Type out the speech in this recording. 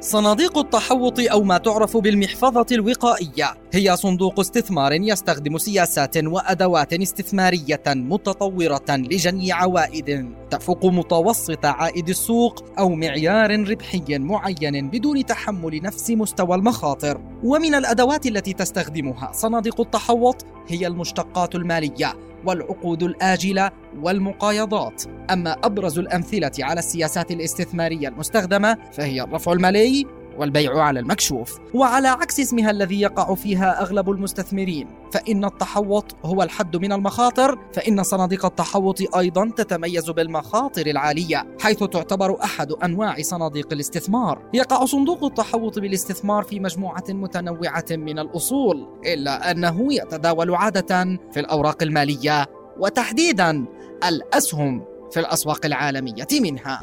صناديق التحوط أو ما تعرف بالمحفظة الوقائية. هي صندوق استثمار يستخدم سياسات وأدوات استثمارية متطورة لجني عوائد. تفوق متوسط عائد السوق أو معيار ربحي معين بدون تحمل نفس مستوى المخاطر. ومن الأدوات التي تستخدمها صناديق التحوط هي المشتقات المالية والعقود الآجلة والمقايضات. أما أبرز الأمثلة على السياسات الاستثمارية المستخدمة فهي الرفع المالي والبيع على المكشوف وعلى عكس اسمها الذي يقع فيها أغلب المستثمرين. فإن التحوط هو الحد من المخاطر فإن صناديق التحوط أيضا تتميز بالمخاطر العالية حيث تعتبر أحد أنواع صناديق الاستثمار. يقع صندوق التحوط بالاستثمار في مجموعة متنوعة من الأصول إلا أنه يتداول عادة في الأوراق المالية وتحديدا الأسهم في الأسواق العالمية منها.